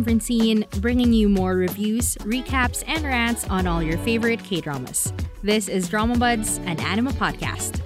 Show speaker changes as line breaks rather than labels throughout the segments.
I'm Francine, bringing you more reviews, recaps, and rants on all your favorite K dramas. This is Drama Buds, an anime podcast.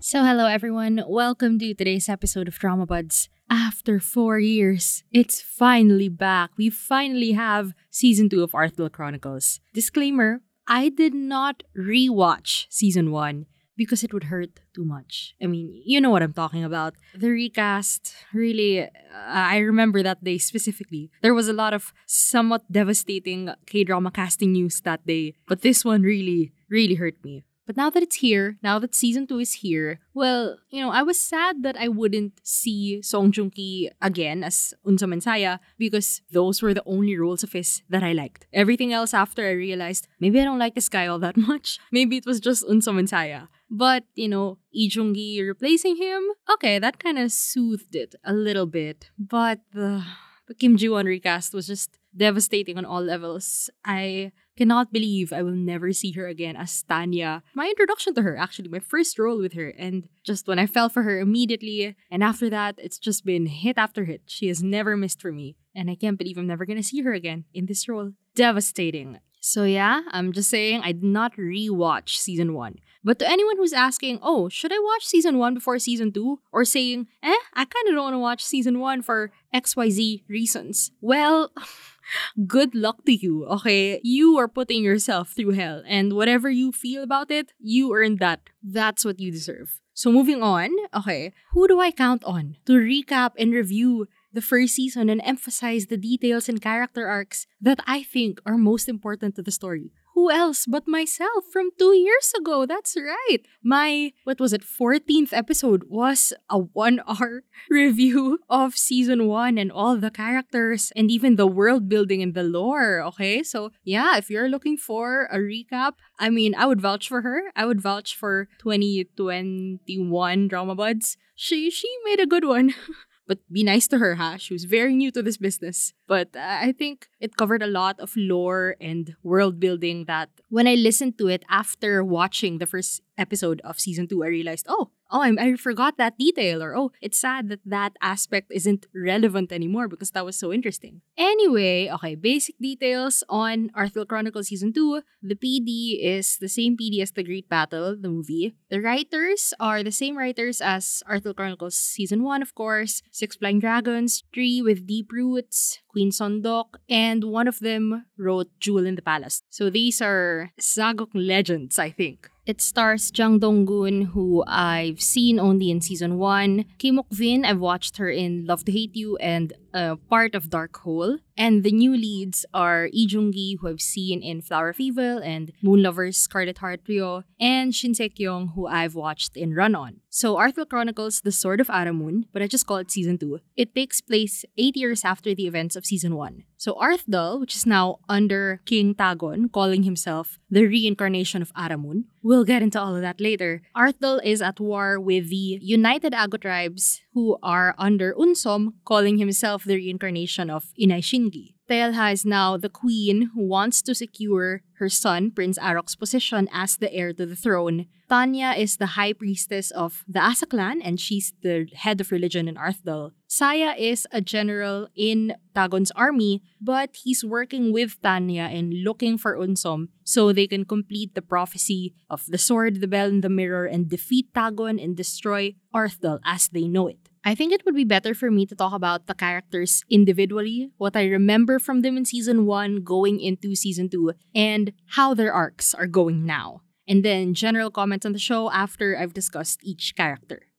So, hello everyone. Welcome to today's episode of Drama Buds. After four years, it's finally back. We finally have season two of Arthdal Chronicles. Disclaimer I did not rewatch season one because it would hurt too much. I mean, you know what I'm talking about. The recast, really, uh, I remember that day specifically. There was a lot of somewhat devastating K drama casting news that day, but this one really, really hurt me. But now that it's here, now that season 2 is here, well, you know, I was sad that I wouldn't see Song Joong Ki again as Eunseom and Saya because those were the only roles of his that I liked. Everything else after I realized maybe I don't like this guy all that much. Maybe it was just Eunseom and Saya. But, you know, Lee Joon Gi replacing him, okay, that kind of soothed it a little bit. But the, the Kim Ji Won recast was just devastating on all levels. I cannot believe I will never see her again as Tanya. My introduction to her, actually, my first role with her, and just when I fell for her immediately, and after that, it's just been hit after hit. She has never missed for me, and I can't believe I'm never gonna see her again in this role. Devastating. So yeah, I'm just saying I did not rewatch season 1. But to anyone who's asking, oh, should I watch season 1 before season 2? Or saying, eh, I kind of don't want to watch season 1 for XYZ reasons. Well, good luck to you, okay? You are putting yourself through hell, and whatever you feel about it, you earned that. That's what you deserve. So moving on, okay, who do I count on to recap and review the first season and emphasize the details and character arcs that I think are most important to the story? who else but myself from two years ago? That's right. My, what was it, 14th episode was a one hour review of season one and all the characters and even the world building and the lore. Okay. So, yeah, if you're looking for a recap, I mean, I would vouch for her. I would vouch for 2021 Drama Buds. She, she made a good one. but be nice to her, ha? She was very new to this business. But uh, I think it covered a lot of lore and world building that when I listened to it after watching the first episode of season two, I realized, oh, oh, I, I forgot that detail, or oh, it's sad that that aspect isn't relevant anymore because that was so interesting. Anyway, okay, basic details on Arthdal Chronicles Season 2. The PD is the same PD as The Great Battle, the movie. The writers are the same writers as Arthdal Chronicles Season 1, of course, Six Flying Dragons, Tree with Deep Roots, Queen Sondok, and one of them wrote Jewel in the Palace. So these are Sageuk legends, I think. It stars Jang Dong-gun, who I've seen only in season 1. Kim Ok-vin, I've watched her in Love to Hate You and uh, part of Dark Hole. And the new leads are Lee Joon-gi, who I've seen in Flower of Evil and Moon Lovers Scarlet Heart Ryeo, and Shin Se-kyung, who I've watched in Run On. So Arthdal Chronicles The Sword of Aramun, but I just call it Season 2. It takes place 8 years after the events of Season 1. So Arthdal, which is now under King Tagon, calling himself the reincarnation of Aramun, we'll get into all of that later. Arthdal is at war with the United Ago tribes who are under Eunseom, calling himself the reincarnation of Inay Shingi. Taealha is now the queen who wants to secure her son, Prince Arok's position as the heir to the throne. Tanya is the high priestess of the Asa clan and she's the head of religion in Arthdal. Saya is a general in Tagon's army, but he's working with Tanya and looking for Eunseom so they can complete the prophecy of the sword, the bell, and the mirror and defeat Tagon and destroy Arthdal as they know it. I think it would be better for me to talk about the characters individually, what I remember from them in season 1 going into season 2, and how their arcs are going now. And then general comments on the show after I've discussed each character.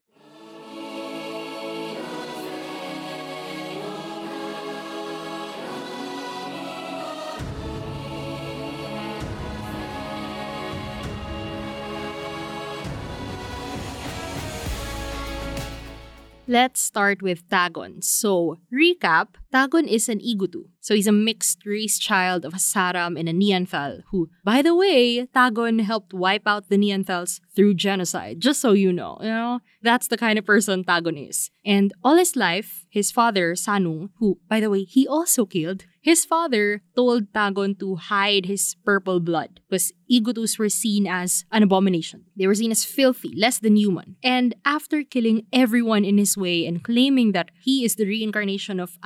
Let's start with Tagon. So, recap Tagon is an Igutu, so he's a mixed race child of a Saram and a Neanderthal, who, by the way, Tagon helped wipe out the Neanderthals through genocide, just so you know. You know, that's the kind of person Tagon is. And all his life, his father, Sanung, who, by the way, he also killed, his father told Tagon to hide his purple blood because Igutus were seen as an abomination. They were seen as filthy, less than human. And after killing everyone in his way and claiming that he is the reincarnation of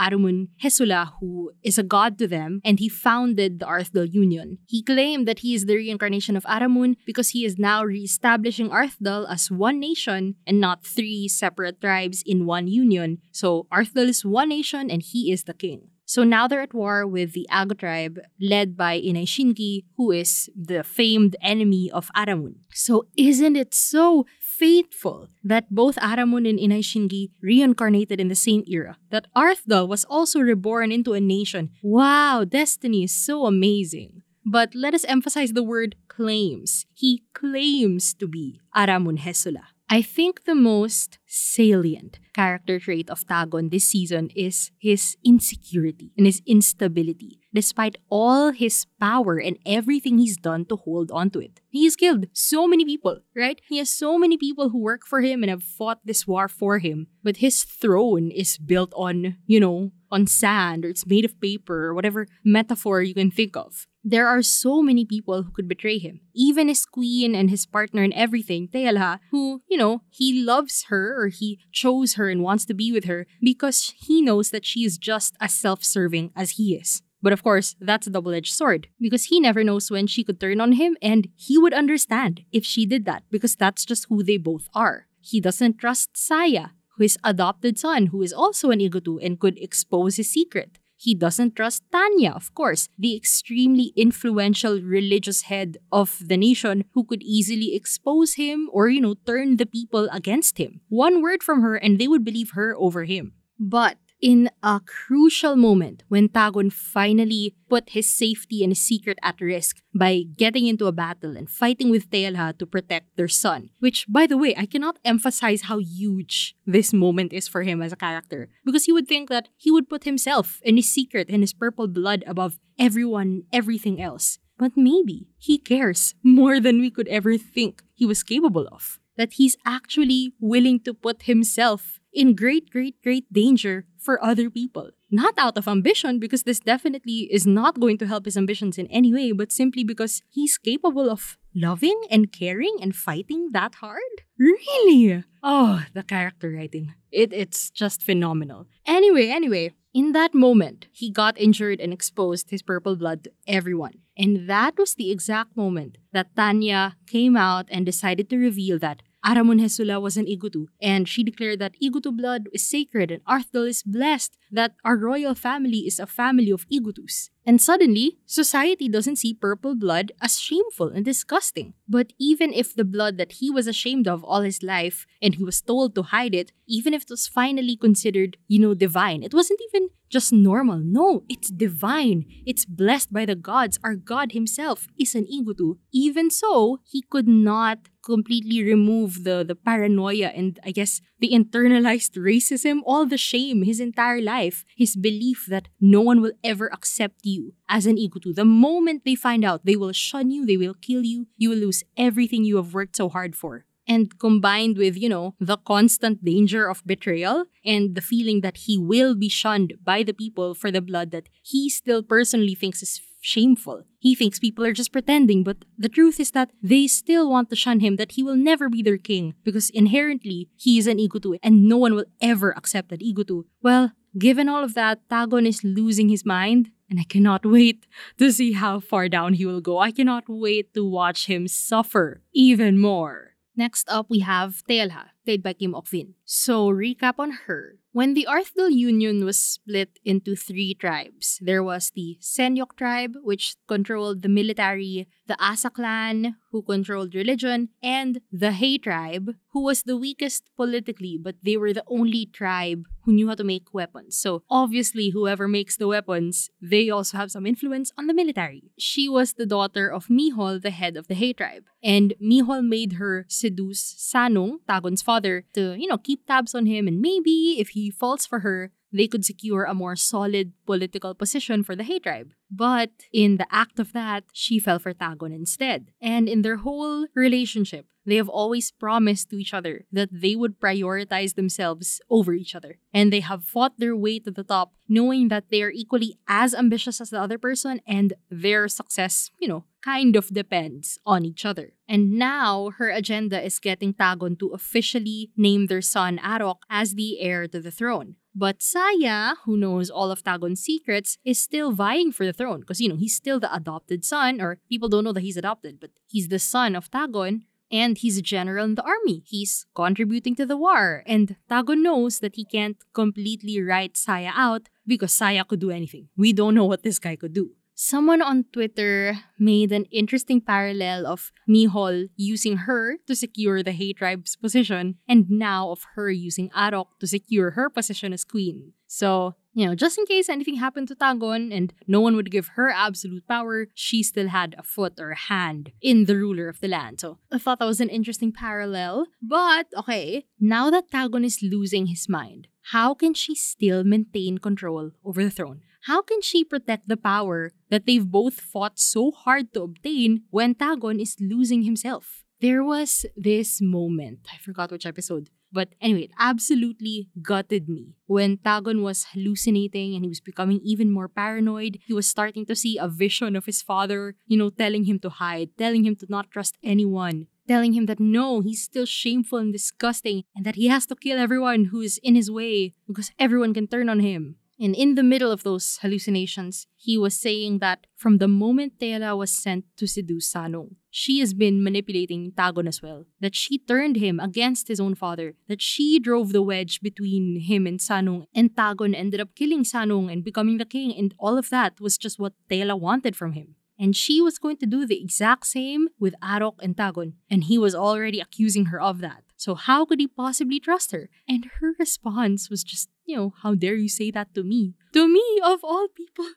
Hesula, who is a god to them, and he founded the Arthdal Union, he claimed that he is the reincarnation of Aramun because he is now re-establishing Arthdal as one nation and not three separate tribes in one union. So Arthdal is one nation and he is the king. So now they're at war with the Ago tribe led by Inay who is the famed enemy of Aramun. So isn't it so faithful that both Aramun and Inay Shingi reincarnated in the same era? That Arthdal was also reborn into a nation. Wow, destiny is so amazing. But let us emphasize the word claims. He claims to be Aramun Hesula. I think the most salient character trait of Tagon this season is his insecurity and his instability, despite all his power and everything he's done to hold on to it. He has killed so many people, right? He has so many people who work for him and have fought this war for him, but his throne is built on, you know, on sand or it's made of paper or whatever metaphor you can think of there are so many people who could betray him. Even his queen and his partner and everything, Taealha, who, you know, he loves her or he chose her and wants to be with her because he knows that she is just as self serving as he is. But of course, that's a double edged sword because he never knows when she could turn on him and he would understand if she did that because that's just who they both are. He doesn't trust Saya, his adopted son, who is also an Igutu and could expose his secret. He doesn't trust Tanya, of course, the extremely influential religious head of the nation who could easily expose him or, you know, turn the people against him. One word from her and they would believe her over him. But in a crucial moment when Tagon finally put his safety and his secret at risk by getting into a battle and fighting with Taealha to protect their son. Which, by the way, I cannot emphasize how huge this moment is for him as a character. Because you would think that he would put himself and his secret and his purple blood above everyone, everything else. But maybe he cares more than we could ever think he was capable of. That he's actually willing to put himself in great, great, great danger for other people. Not out of ambition, because this definitely is not going to help his ambitions in any way, but simply because he's capable of loving and caring and fighting that hard? Really? Oh, the character writing. It, it's just phenomenal. Anyway, anyway, in that moment, he got injured and exposed his purple blood to everyone. And that was the exact moment that Tanya came out and decided to reveal that Aramun Hesula was an Igutu, and she declared that Igutu blood is sacred and Arthdal is blessed, that our royal family is a family of Igutus. And suddenly, society doesn't see purple blood as shameful and disgusting. But even if the blood that he was ashamed of all his life and he was told to hide it, even if it was finally considered, you know, divine, it wasn't even just normal. No, it's divine. It's blessed by the gods. Our God himself is an Igutu. Even so, he could not completely remove the, the paranoia and I guess the internalized racism, all the shame his entire life, his belief that no one will ever accept you as an Igutu. The moment they find out, they will shun you, they will kill you, you will lose everything you have worked so hard for. And combined with, you know, the constant danger of betrayal and the feeling that he will be shunned by the people for the blood that he still personally thinks is shameful. He thinks people are just pretending, but the truth is that they still want to shun him, that he will never be their king, because inherently he is an Igutu and no one will ever accept that Igutu. Well, given all of that, Tagon is losing his mind, and I cannot wait to see how far down he will go. I cannot wait to watch him suffer even more. Next up, we have Taealha, played by Kim Ok-Vin. So, recap on her. When the Arthdal Union was split into three tribes, there was the Senyok tribe, which controlled the military, the Asa clan, who controlled religion, and the Hay tribe, who was the weakest politically, but they were the only tribe who knew how to make weapons. So obviously, whoever makes the weapons, they also have some influence on the military. She was the daughter of Mihol, the head of the Hay tribe. And Mihol made her seduce Sanung, Tagon's father, to, you know, keep tabs on him and maybe if he falls for her, they could secure a more solid political position for the Hay tribe. But in the act of that, she fell for Tagon instead. And in their whole relationship, they have always promised to each other that they would prioritize themselves over each other. And they have fought their way to the top, knowing that they are equally as ambitious as the other person and their success, you know, kind of depends on each other. And now her agenda is getting Tagon to officially name their son Arok as the heir to the throne. But Saya, who knows all of Tagon's secrets, is still vying for the throne because, you know, he's still the adopted son, or people don't know that he's adopted, but he's the son of Tagon. And he's a general in the army. He's contributing to the war. And Tagon knows that he can't completely write Saya out because Saya could do anything. We don't know what this guy could do. Someone on Twitter made an interesting parallel of Mihol using her to secure the Hay tribe's position and now of her using Arok to secure her position as queen. So, you know, just in case anything happened to Tagon and no one would give her absolute power, she still had a foot or a hand in the ruler of the land. So I thought that was an interesting parallel. But, okay, now that Tagon is losing his mind, how can she still maintain control over the throne? How can she protect the power that they've both fought so hard to obtain when Tagon is losing himself? There was this moment, I forgot which episode, but anyway, it absolutely gutted me when Tagon was hallucinating and he was becoming even more paranoid. He was starting to see a vision of his father, you know, telling him to hide, telling him to not trust anyone, telling him that no, he's still shameful and disgusting and that he has to kill everyone who is in his way because everyone can turn on him. And in the middle of those hallucinations, he was saying that from the moment Taealha was sent to seduce Sanung, she has been manipulating Tagon as well. That she turned him against his own father. That she drove the wedge between him and Sanung. And Tagon ended up killing Sanung and becoming the king. And all of that was just what Taealha wanted from him. And she was going to do the exact same with Arok and Tagon. And he was already accusing her of that. So how could he possibly trust her? And her response was just you know, how dare you say that to me? To me, of all people.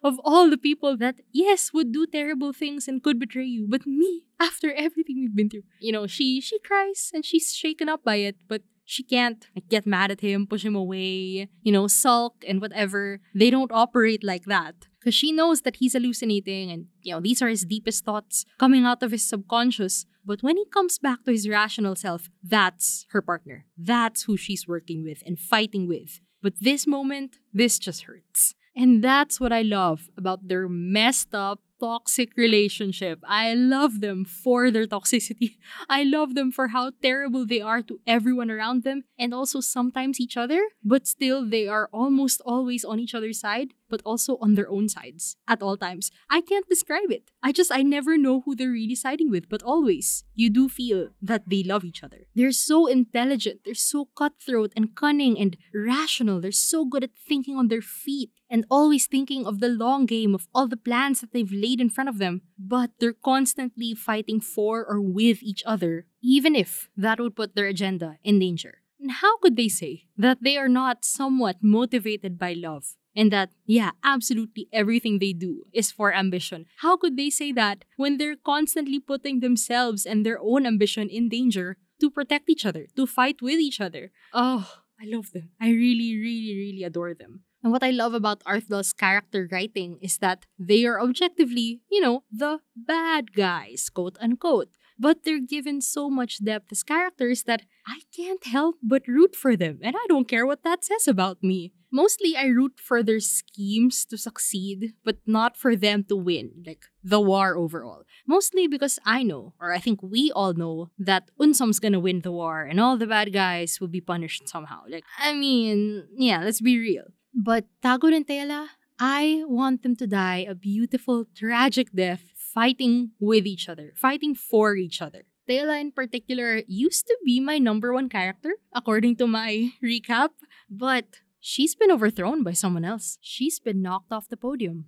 Of all the people that, yes, would do terrible things and could betray you, but me, after everything we've been through, you know, she she cries and she's shaken up by it, but she can't like, get mad at him, push him away, you know, sulk and whatever. They don't operate like that because she knows that he's hallucinating and, you know, these are his deepest thoughts coming out of his subconscious. But when he comes back to his rational self, that's her partner. That's who she's working with and fighting with. But this moment, this just hurts. And that's what I love about their messed up toxic relationship. I love them for their toxicity. I love them for how terrible they are to everyone around them and also sometimes each other, but still they are almost always on each other's side, but also on their own sides at all times. I can't describe it. I just, I never know who they're really siding with, but always you do feel that they love each other. They're so intelligent, they're so cutthroat and cunning and rational, they're so good at thinking on their feet and always thinking of the long game of all the plans that they've laid in front of them, but they're constantly fighting for or with each other, even if that would put their agenda in danger. And how could they say that they are not somewhat motivated by love? And that, yeah, absolutely everything they do is for ambition. How could they say that when they're constantly putting themselves and their own ambition in danger to protect each other, to fight with each other? Oh, I love them. I really, really, really adore them. And what I love about Arthdal's character writing is that they are objectively, you know, the bad guys, quote unquote. But they're given so much depth as characters that I can't help but root for them, and I don't care what that says about me. Mostly, I root for their schemes to succeed, but not for them to win, like the war overall. Mostly because I know, or I think we all know, that Eunseom's gonna win the war and all the bad guys will be punished somehow. Like, I mean, yeah, let's be real. But Tagon and Taealha, I want them to die a beautiful, tragic death fighting with each other, fighting for each other. Taealha in particular used to be my number one character, according to my recap, but she's been overthrown by someone else. She's been knocked off the podium.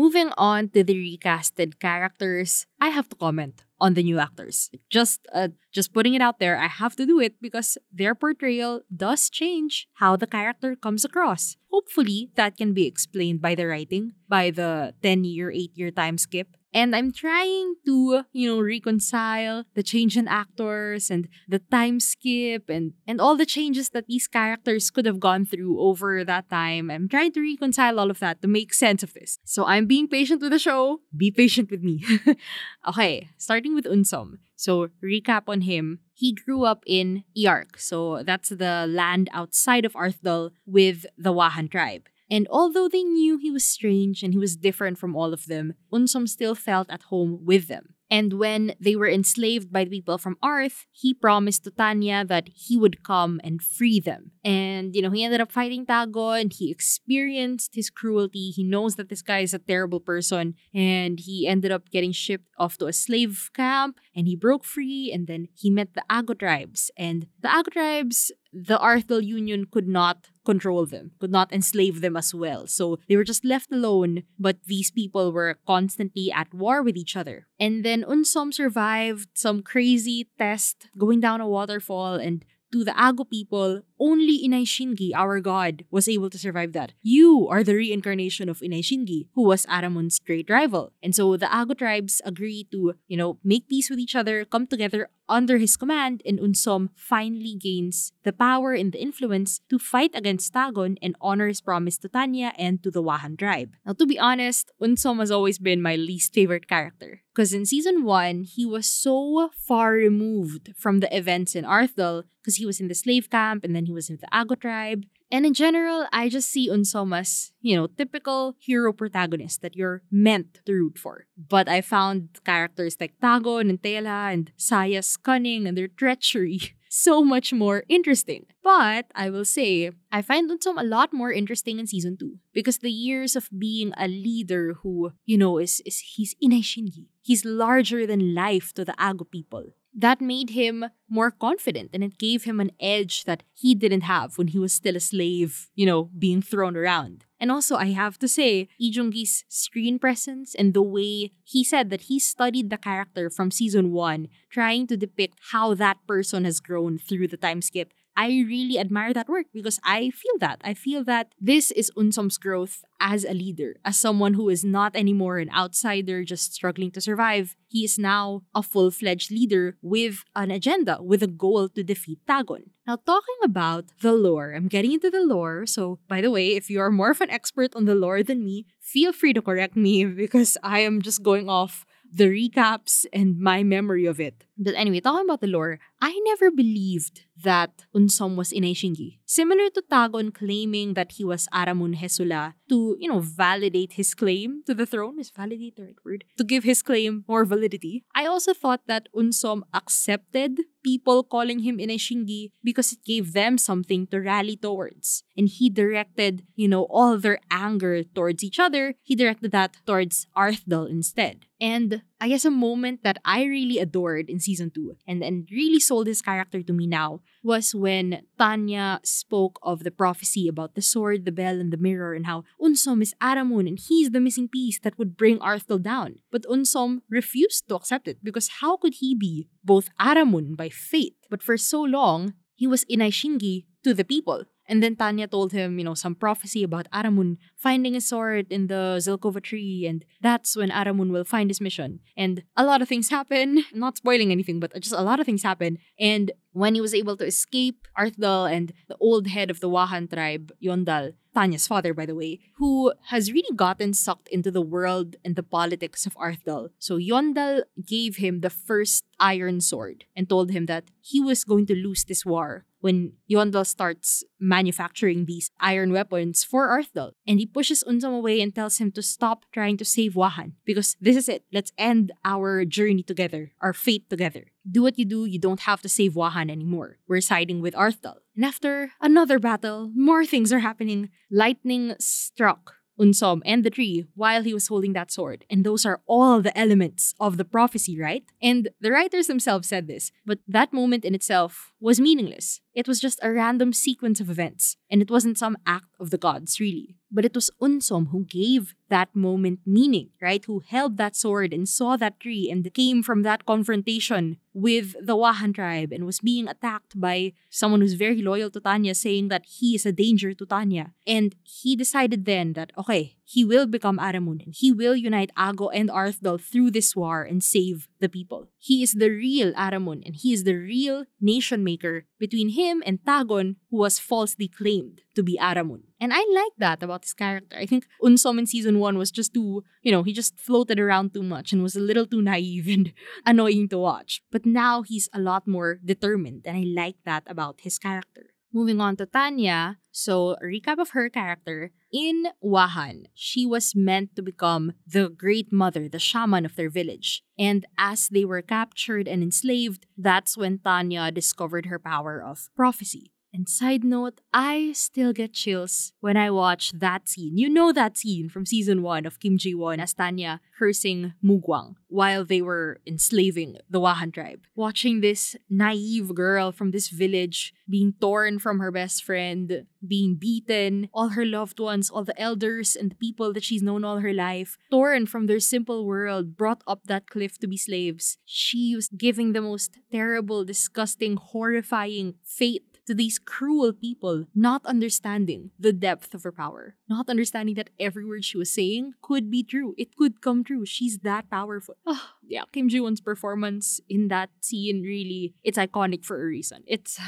Moving on to the recasted characters, I have to comment on the new actors. Just uh, just putting it out there, I have to do it because their portrayal does change how the character comes across. Hopefully, that can be explained by the writing, by the 10-year, 8-year time skip, and I'm trying to, you know, reconcile the change in actors and the time skip and and all the changes that these characters could have gone through over that time. I'm trying to reconcile all of that to make sense of this. So I'm being patient with the show. Be patient with me. okay, starting with Eunseom. So recap on him. He grew up in Iark. So that's the land outside of Arthdal with the Wahan tribe. And although they knew he was strange and he was different from all of them, Eunseom still felt at home with them. And when they were enslaved by the people from Arth, he promised to Tanya that he would come and free them. And, you know, he ended up fighting Tagon and He experienced his cruelty. He knows that this guy is a terrible person. And he ended up getting shipped off to a slave camp. And he broke free. And then he met the Ago tribes. And the Ago tribes the Arthdal Union could not control them, could not enslave them as well. So they were just left alone, but these people were constantly at war with each other. And then Eunseom survived some crazy test going down a waterfall and to the Ago people, only Inay Shingi, our god, was able to survive that. You are the reincarnation of Inay Shingi, who was Aramun's great rival. And so the Ago tribes agree to, you know, make peace with each other, come together under his command, and Eunseom finally gains the power and the influence to fight against Tagon and honor his promise to Tanya and to the Wahan tribe. Now, to be honest, Eunseom has always been my least favorite character. Because in season 1, he was so far removed from the events in Arthdal because he was in the slave camp and then he was in the Ago tribe. And in general, I just see Eunseom as, you know, typical hero protagonist that you're meant to root for. But I found characters like Tagon and Taealha and Saya's cunning and their treachery so much more interesting. But I will say, I find Eunseom a lot more interesting in season 2 because the years of being a leader who, you know, is, is he's Inay Shingi. He's larger than life to the Ago people that made him more confident and it gave him an edge that he didn't have when he was still a slave, you know, being thrown around. And also, I have to say, Lee Joon-gi's screen presence and the way he said that he studied the character from season 1, trying to depict how that person has grown through the time skip I really admire that work because I feel that. I feel that this is Eunseom's growth as a leader, as someone who is not anymore an outsider just struggling to survive. He is now a full fledged leader with an agenda, with a goal to defeat Tagon. Now, talking about the lore, I'm getting into the lore. So, by the way, if you are more of an expert on the lore than me, feel free to correct me because I am just going off the recaps and my memory of it. But anyway, talking about the lore, I never believed that Eunseom was Inay Shingi. Similar to Tagon claiming that he was Aramun Hesula to, you know, validate his claim to the throne. Is validate the right word? To give his claim more validity. I also thought that Eunseom accepted people calling him Inay Shingi because it gave them something to rally towards. And he directed, you know, all their anger towards each other, he directed that towards Arthdal instead. And I guess a moment that I really adored in season 2 and, and really sold his character to me now was when Tanya spoke of the prophecy about the sword, the bell, and the mirror and how Eunseom is Aramun and he's the missing piece that would bring Arthdal down. But Eunseom refused to accept it because how could he be both Aramun by fate, but for so long, he was Inay Shingi to the people. And then Tanya told him, you know, some prophecy about Aramun finding a sword in the Zelkova tree, and that's when Aramun will find his mission. And a lot of things happen. Not spoiling anything, but just a lot of things happen. And when he was able to escape Arthdal and the old head of the Wahan tribe, Yondal, Tanya's father, by the way, who has really gotten sucked into the world and the politics of Arthdal. So Yondal gave him the first iron sword and told him that he was going to lose this war when Yondal starts manufacturing these iron weapons for Arthdal. And he pushes Eunseom away and tells him to stop trying to save Wahan because this is it. Let's end our journey together, our fate together. Do what you do, you don't have to save Wahan anymore. We're siding with Arthdal. And after another battle, more things are happening. Lightning struck Eunseom and the tree while he was holding that sword. And those are all the elements of the prophecy, right? And the writers themselves said this, but that moment in itself was meaningless. It was just a random sequence of events, and it wasn't some act of the gods, really. But it was Eunseom who gave that moment meaning, right? Who held that sword and saw that tree and came from that confrontation with the Wahan tribe and was being attacked by someone who's very loyal to Tanya, saying that he is a danger to Tanya. And he decided then that, okay, he will become Aramun and he will unite Ago and Arthdal through this war and save the people. He is the real Aramun and he is the real nation maker between him and Tagon, who was falsely claimed to be Aramun. And I like that about his character. I think Eunseom in season one was just too, you know, he just floated around too much and was a little too naive and annoying to watch. But now he's a lot more determined, and I like that about his character. Moving on to Tanya, so a recap of her character. In Wahan, she was meant to become the great mother, the shaman of their village. And as they were captured and enslaved, that's when Tanya discovered her power of prophecy. And side note, I still get chills when I watch that scene. You know that scene from season one of Kim Ji Won as Tanya cursing Mugwang while they were enslaving the Wahan tribe. Watching this naive girl from this village being torn from her best friend, being beaten, all her loved ones, all the elders and the people that she's known all her life, torn from their simple world, brought up that cliff to be slaves. She was giving the most terrible, disgusting, horrifying fate to these cruel people, not understanding the depth of her power, not understanding that every word she was saying could be true. It could come true. She's that powerful. Oh, yeah, Kim Ji Won's performance in that scene really, it's iconic for a reason. It's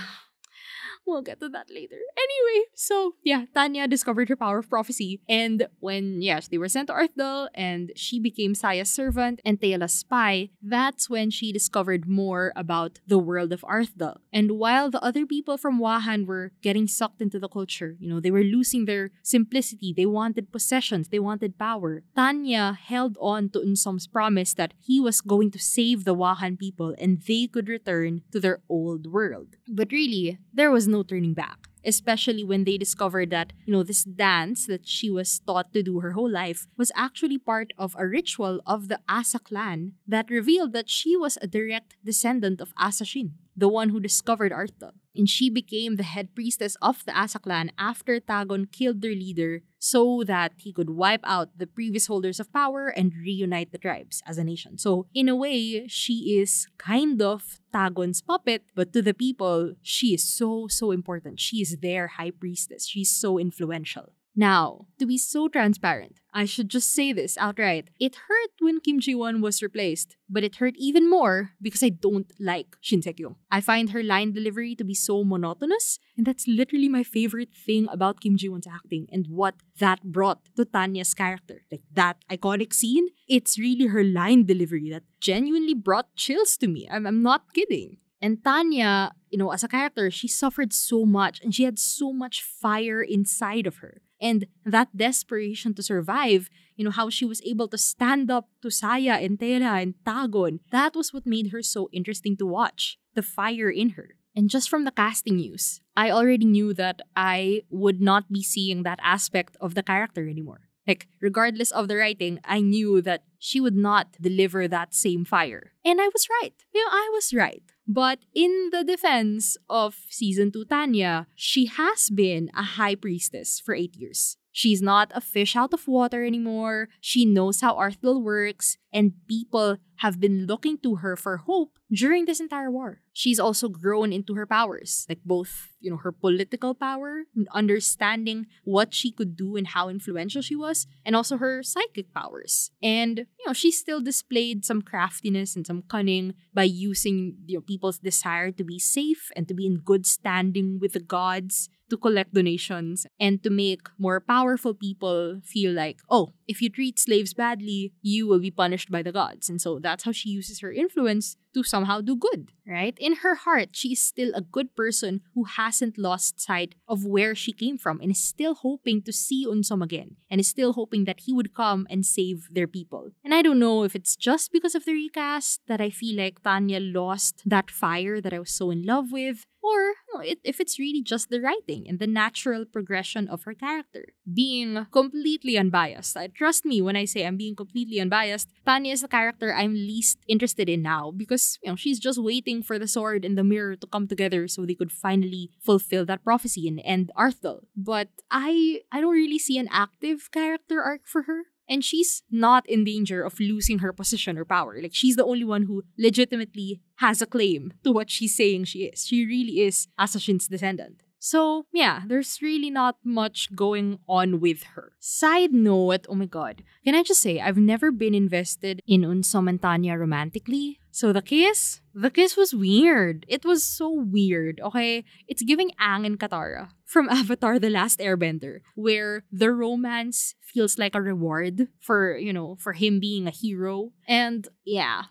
We'll get to that later. Anyway, so yeah, Tanya discovered her power of prophecy. And when, yes, they were sent to Arthdal and she became Saya's servant and Taealha's spy, that's when she discovered more about the world of Arthdal. And while the other people from Wahan were getting sucked into the culture, you know, they were losing their simplicity, they wanted possessions, they wanted power, Tanya held on to Eunseom's promise that he was going to save the Wahan people and they could return to their old world. But really, there was no turning back especially when they discovered that, you know, this dance that she was taught to do her whole life was actually part of a ritual of the Asa clan that revealed that she was a direct descendant of Asashin, the one who discovered Arthdal. And she became the head priestess of the Asa clan after Tagon killed their leader so that he could wipe out the previous holders of power and reunite the tribes as a nation. So, in a way, she is kind of Tagon's puppet, but to the people, she is so, so important. She is their high priestess. She's so influential. Now, to be so transparent, I should just say this outright. It hurt when Kim Ji Won was replaced, but it hurt even more because I don't like Shin Se-kyung. I find her line delivery to be so monotonous, and that's literally my favorite thing about Kim Ji Won's acting and what that brought to Tanya's character. Like that iconic scene, it's really her line delivery that genuinely brought chills to me. I'm, I'm not kidding. And Tanya, you know, as a character, she suffered so much and she had so much fire inside of her. And that desperation to survive, you know, how she was able to stand up to Saya and Taealha and Tagon, that was what made her so interesting to watch. The fire in her. And just from the casting news, I already knew that I would not be seeing that aspect of the character anymore. Like, regardless of the writing, I knew that she would not deliver that same fire. And I was right. You know, I was right. But in the defense of season 2 Tanya, she has been a high priestess for 8 years. She's not a fish out of water anymore. She knows how Arthdal works, and people have been looking to her for hope during this entire war. She's also grown into her powers, like both, you know, her political power, understanding what she could do and how influential she was, and also her psychic powers. And, you know, she still displayed some craftiness and some cunning by using, you know, people's desire to be safe and to be in good standing with the gods to collect donations and to make more powerful people feel like, oh, if you treat slaves badly, you will be punished by the gods. And so that's how she uses her influence to somehow do good, right? In her heart, she is still a good person who hasn't lost sight of where she came from and is still hoping to see Eunseom again and is still hoping that he would come and save their people. And I don't know if it's just because of the recast that I feel like Tanya lost that fire that I was so in love with, or oh, it, if it's really just the writing and the natural progression of her character. Being completely unbiased. Trust me when I say I'm being completely unbiased. Tanya is the character I'm least interested in now because, you know, she's just waiting for the sword and the mirror to come together so they could finally fulfill that prophecy and end Arthdal. But I I don't really see an active character arc for her. And she's not in danger of losing her position or power. Like, she's the only one who legitimately has a claim to what she's saying she is. She really is Asashin's descendant. So, yeah, there's really not much going on with her. Side note, oh my god, can I just say, I've never been invested in Eunseom and Tanya romantically. So the kiss? The kiss was weird. It was so weird, okay? It's giving Aang and Katara from Avatar The Last Airbender, where the romance feels like a reward for, you know, for him being a hero. And yeah,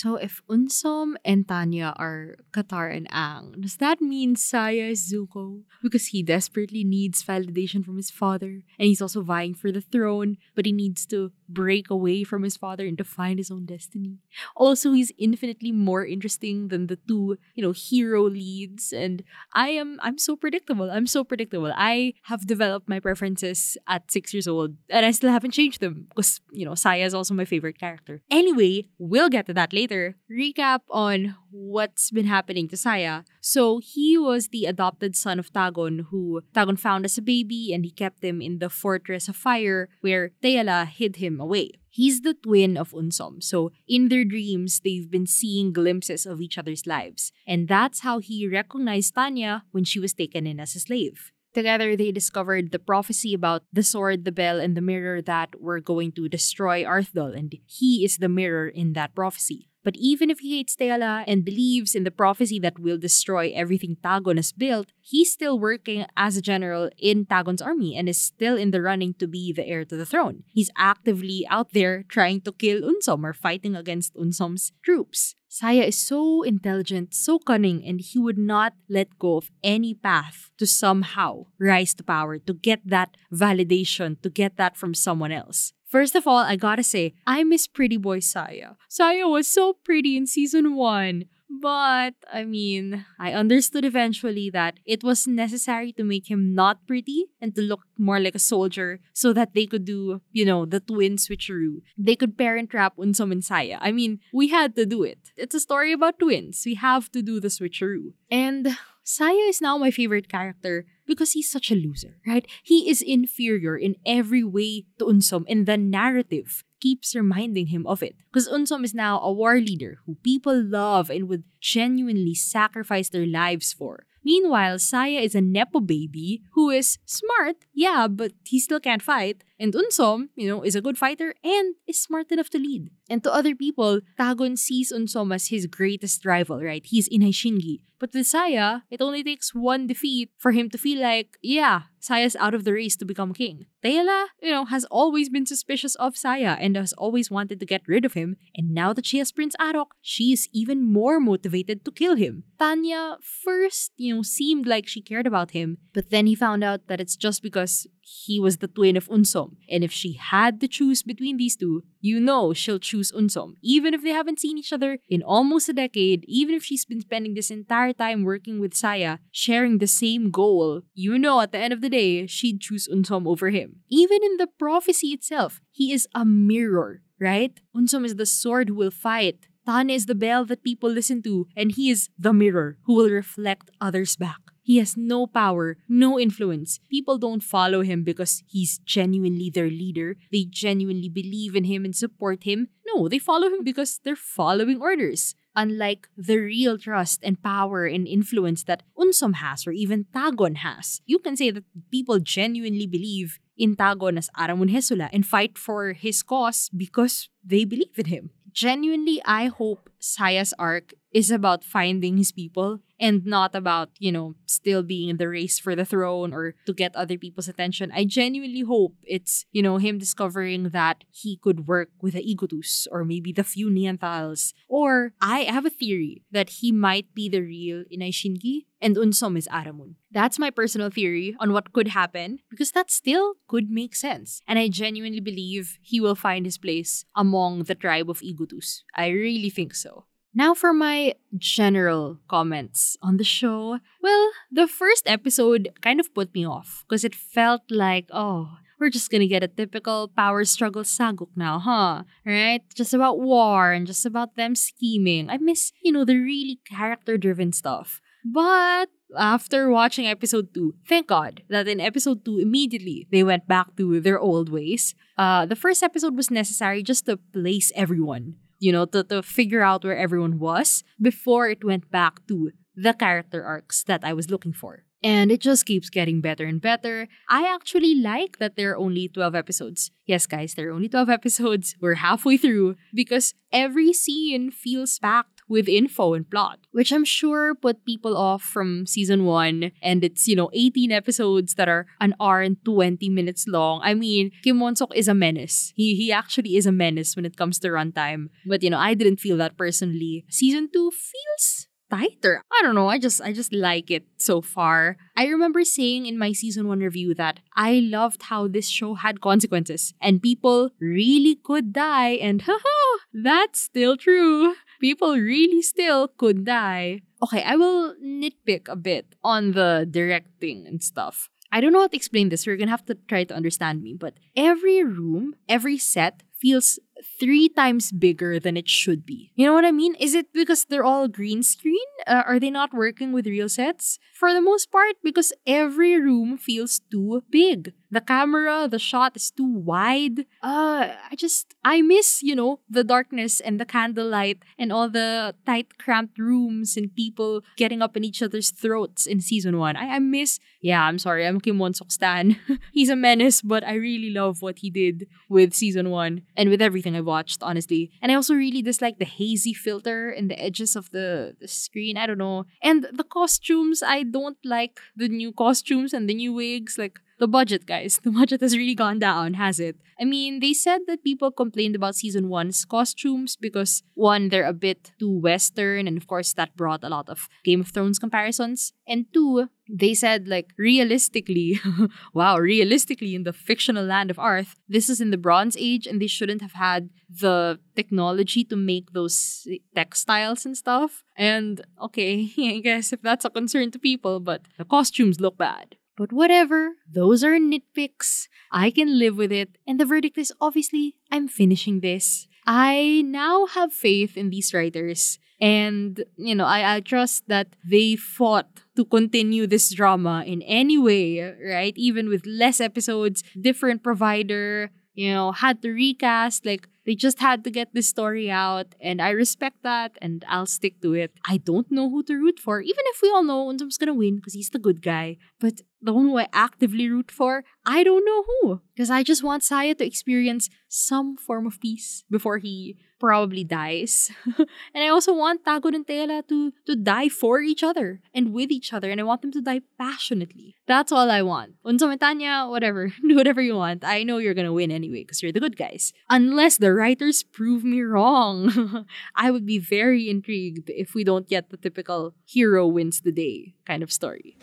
So if Eunseom and Tanya are Katara and Aang, does that mean Saya is Zuko? Because he desperately needs validation from his father, and he's also vying for the throne, but he needs to break away from his father and to find his own destiny. Also, he's infinitely more interesting than the two, you know, hero leads, and I am I'm so predictable. I'm so predictable. I have developed my preferences at six years old, and I still haven't changed them because you know Saya is also my favorite character. Anyway, we'll get to that later. Recap on what's been happening to Saya. So he was the adopted son of Tagon, who Tagon found as a baby, and he kept him in the Fortress of Fire, where Taealha hid him away. He's the twin of Eunseom, so in their dreams, they've been seeing glimpses of each other's lives. And that's how he recognized Tanya when she was taken in as a slave. Together, they discovered the prophecy about the sword, the bell, and the mirror that were going to destroy Arthdal, and he is the mirror in that prophecy. But even if he hates Taealha and believes in the prophecy that will destroy everything Tagon has built, he's still working as a general in Tagon's army and is still in the running to be the heir to the throne. He's actively out there trying to kill Eunseom or fighting against Eunseom's troops. Saya is so intelligent, so cunning, and he would not let go of any path to somehow rise to power, to get that validation, to get that from someone else. First of all, I gotta say, I miss Pretty Boy Saya. Saya was so pretty in season 1. But, I mean, I understood eventually that it was necessary to make him not pretty and to look more like a soldier so that they could do, you know, the twin switcheroo. They could parent trap Eunseom and Saya. I mean, we had to do it. It's a story about twins. We have to do the switcheroo. And Saya is now my favorite character because he's such a loser, right? He is inferior in every way to Eunseom, and the narrative keeps reminding him of it. Because Eunseom is now a war leader who people love and would genuinely sacrifice their lives for. Meanwhile, Saya is a Nepo baby who is smart, yeah, but he still can't fight. And Eunseom, you know, is a good fighter and is smart enough to lead. And to other people, Tagon sees Eunseom as his greatest rival, right? He's Inai Shingi. But with Saya, it only takes one defeat for him to feel like, yeah, Saya's out of the race to become king. Taealha, you know, has always been suspicious of Saya and has always wanted to get rid of him. And now that she has Prince Arok, she is even more motivated to kill him. Tanya first, you know, seemed like she cared about him, but then he found out that it's just because he was the twin of Eunseom. And if she had to choose between these two, you know she'll choose Eunseom. Even if they haven't seen each other in almost a decade, even if she's been spending this entire time working with Saya, sharing the same goal, you know at the end of the day, she'd choose Eunseom over him. Even in the prophecy itself, he is a mirror, right? Eunseom is the sword who will fight. Tan is the bell that people listen to, and he is the mirror who will reflect others back. He has no power, no influence. People don't follow him because he's genuinely their leader. They genuinely believe in him and support him. No, they follow him because they're following orders. Unlike the real trust and power and influence that Eunseom has or even Tagon has. You can say that people genuinely believe in Tagon as Aramun Hesula and fight for his cause because they believe in him. Genuinely, I hope Saya's arc is about finding his people and not about, you know, still being in the race for the throne or to get other people's attention. I genuinely hope it's, you know, him discovering that he could work with the Igutus or maybe the few Neanderthals. Or I have a theory that he might be the real Inay Shingi and Eunseom is Aramun. That's my personal theory on what could happen because that still could make sense. And I genuinely believe he will find his place among the tribe of Igutus. I really think so. Now for my general comments on the show. Well, the first episode kind of put me off because it felt like, oh, we're just gonna get a typical power struggle saguk now, huh? Right? Just about war and just about them scheming. I miss, you know, the really character driven stuff. But after watching episode 2, thank God that in episode 2, immediately they went back to their old ways. Uh, the first episode was necessary just to place everyone you know, to, to figure out where everyone was before it went back to the character arcs that I was looking for. And it just keeps getting better and better. I actually like that there are only 12 episodes. Yes, guys, there are only 12 episodes. We're halfway through because every scene feels packed with info and plot, which I'm sure put people off from season one. And it's, you know, 18 episodes that are an hour and 20 minutes long. I mean, Kim Won-seok is a menace. He, he actually is a menace when it comes to runtime. But, you know, I didn't feel that personally. Season two feels tighter. I don't know. I just I just like it so far. I remember saying in my season 1 review that I loved how this show had consequences and people really could die and haha, that's still true people really still could die. Okay, I will nitpick a bit on the directing and stuff. I don't know how to explain this, you're gonna have to try to understand me, but every room, every set feels three times bigger than it should be. You know what I mean? Is it because they're all green screen? Uh, are they not working with real sets? For the most part, because every room feels too big. The camera, the shot is too wide. Uh, I just, I miss, you know, the darkness and the candlelight and all the tight, cramped rooms and people getting up in each other's throats in season one. I, I miss, yeah, I'm sorry, I'm Kim Won Seok Stan. He's a menace, but I really love what he did with season one and with everything I watched, honestly. And I also really dislike the hazy filter in the edges of the, the screen. I don't know. And the costumes, I don't like the new costumes and the new wigs. Like, the budget, guys. The budget has really gone down, has it? I mean, they said that people complained about season one's costumes because one, they're a bit too Western, and of course, that brought a lot of Game of Thrones comparisons. And two, they said, like, realistically, wow, realistically, in the fictional land of Arth, this is in the Bronze Age, and they shouldn't have had the technology to make those textiles and stuff. And okay, I guess if that's a concern to people, but the costumes look bad. But whatever, those are nitpicks. I can live with it. And the verdict is obviously, I'm finishing this. I now have faith in these writers. And, you know, I, I trust that they fought to continue this drama in any way, right? Even with less episodes, different provider, you know, had to recast. Like, they just had to get this story out, and I respect that, and I'll stick to it. I don't know who to root for, even if we all know Eunseom's gonna win because he's the good guy. But the one who I actively root for, I don't know who. Because I just want Saya to experience some form of peace before he probably dies. and I also want Tagon and Taealha to, to die for each other and with each other. And I want them to die passionately. That's all I want. Eunseom and Tanya, whatever. Do whatever you want. I know you're gonna win anyway because you're the good guys. Unless the writers prove me wrong. I would be very intrigued if we don't get the typical hero wins the day kind of story.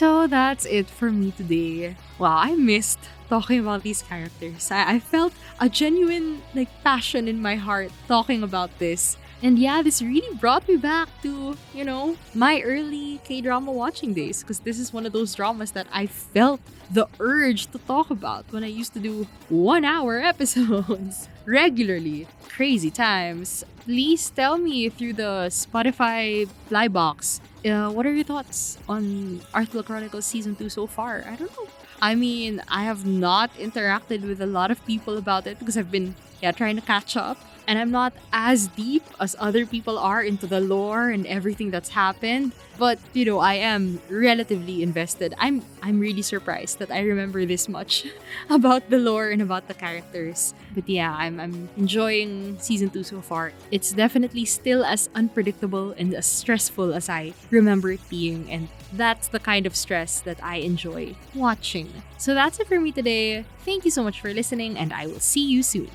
So that's it for me today. Wow, I missed talking about these characters. I, I felt a genuine like passion in my heart talking about this. And yeah, this really brought me back to, you know, my early K drama watching days because this is one of those dramas that I felt the urge to talk about when I used to do one hour episodes regularly. Crazy times. Please tell me through the Spotify fly box uh, what are your thoughts on Arthdal Chronicles Season 2 so far? I don't know. I mean, I have not interacted with a lot of people about it because I've been yeah, trying to catch up. And I'm not as deep as other people are into the lore and everything that's happened. But you know, I am relatively invested. I'm I'm really surprised that I remember this much about the lore and about the characters. But yeah, I'm I'm enjoying season two so far. It's definitely still as unpredictable and as stressful as I remember it being, and that's the kind of stress that I enjoy watching. So that's it for me today. Thank you so much for listening, and I will see you soon.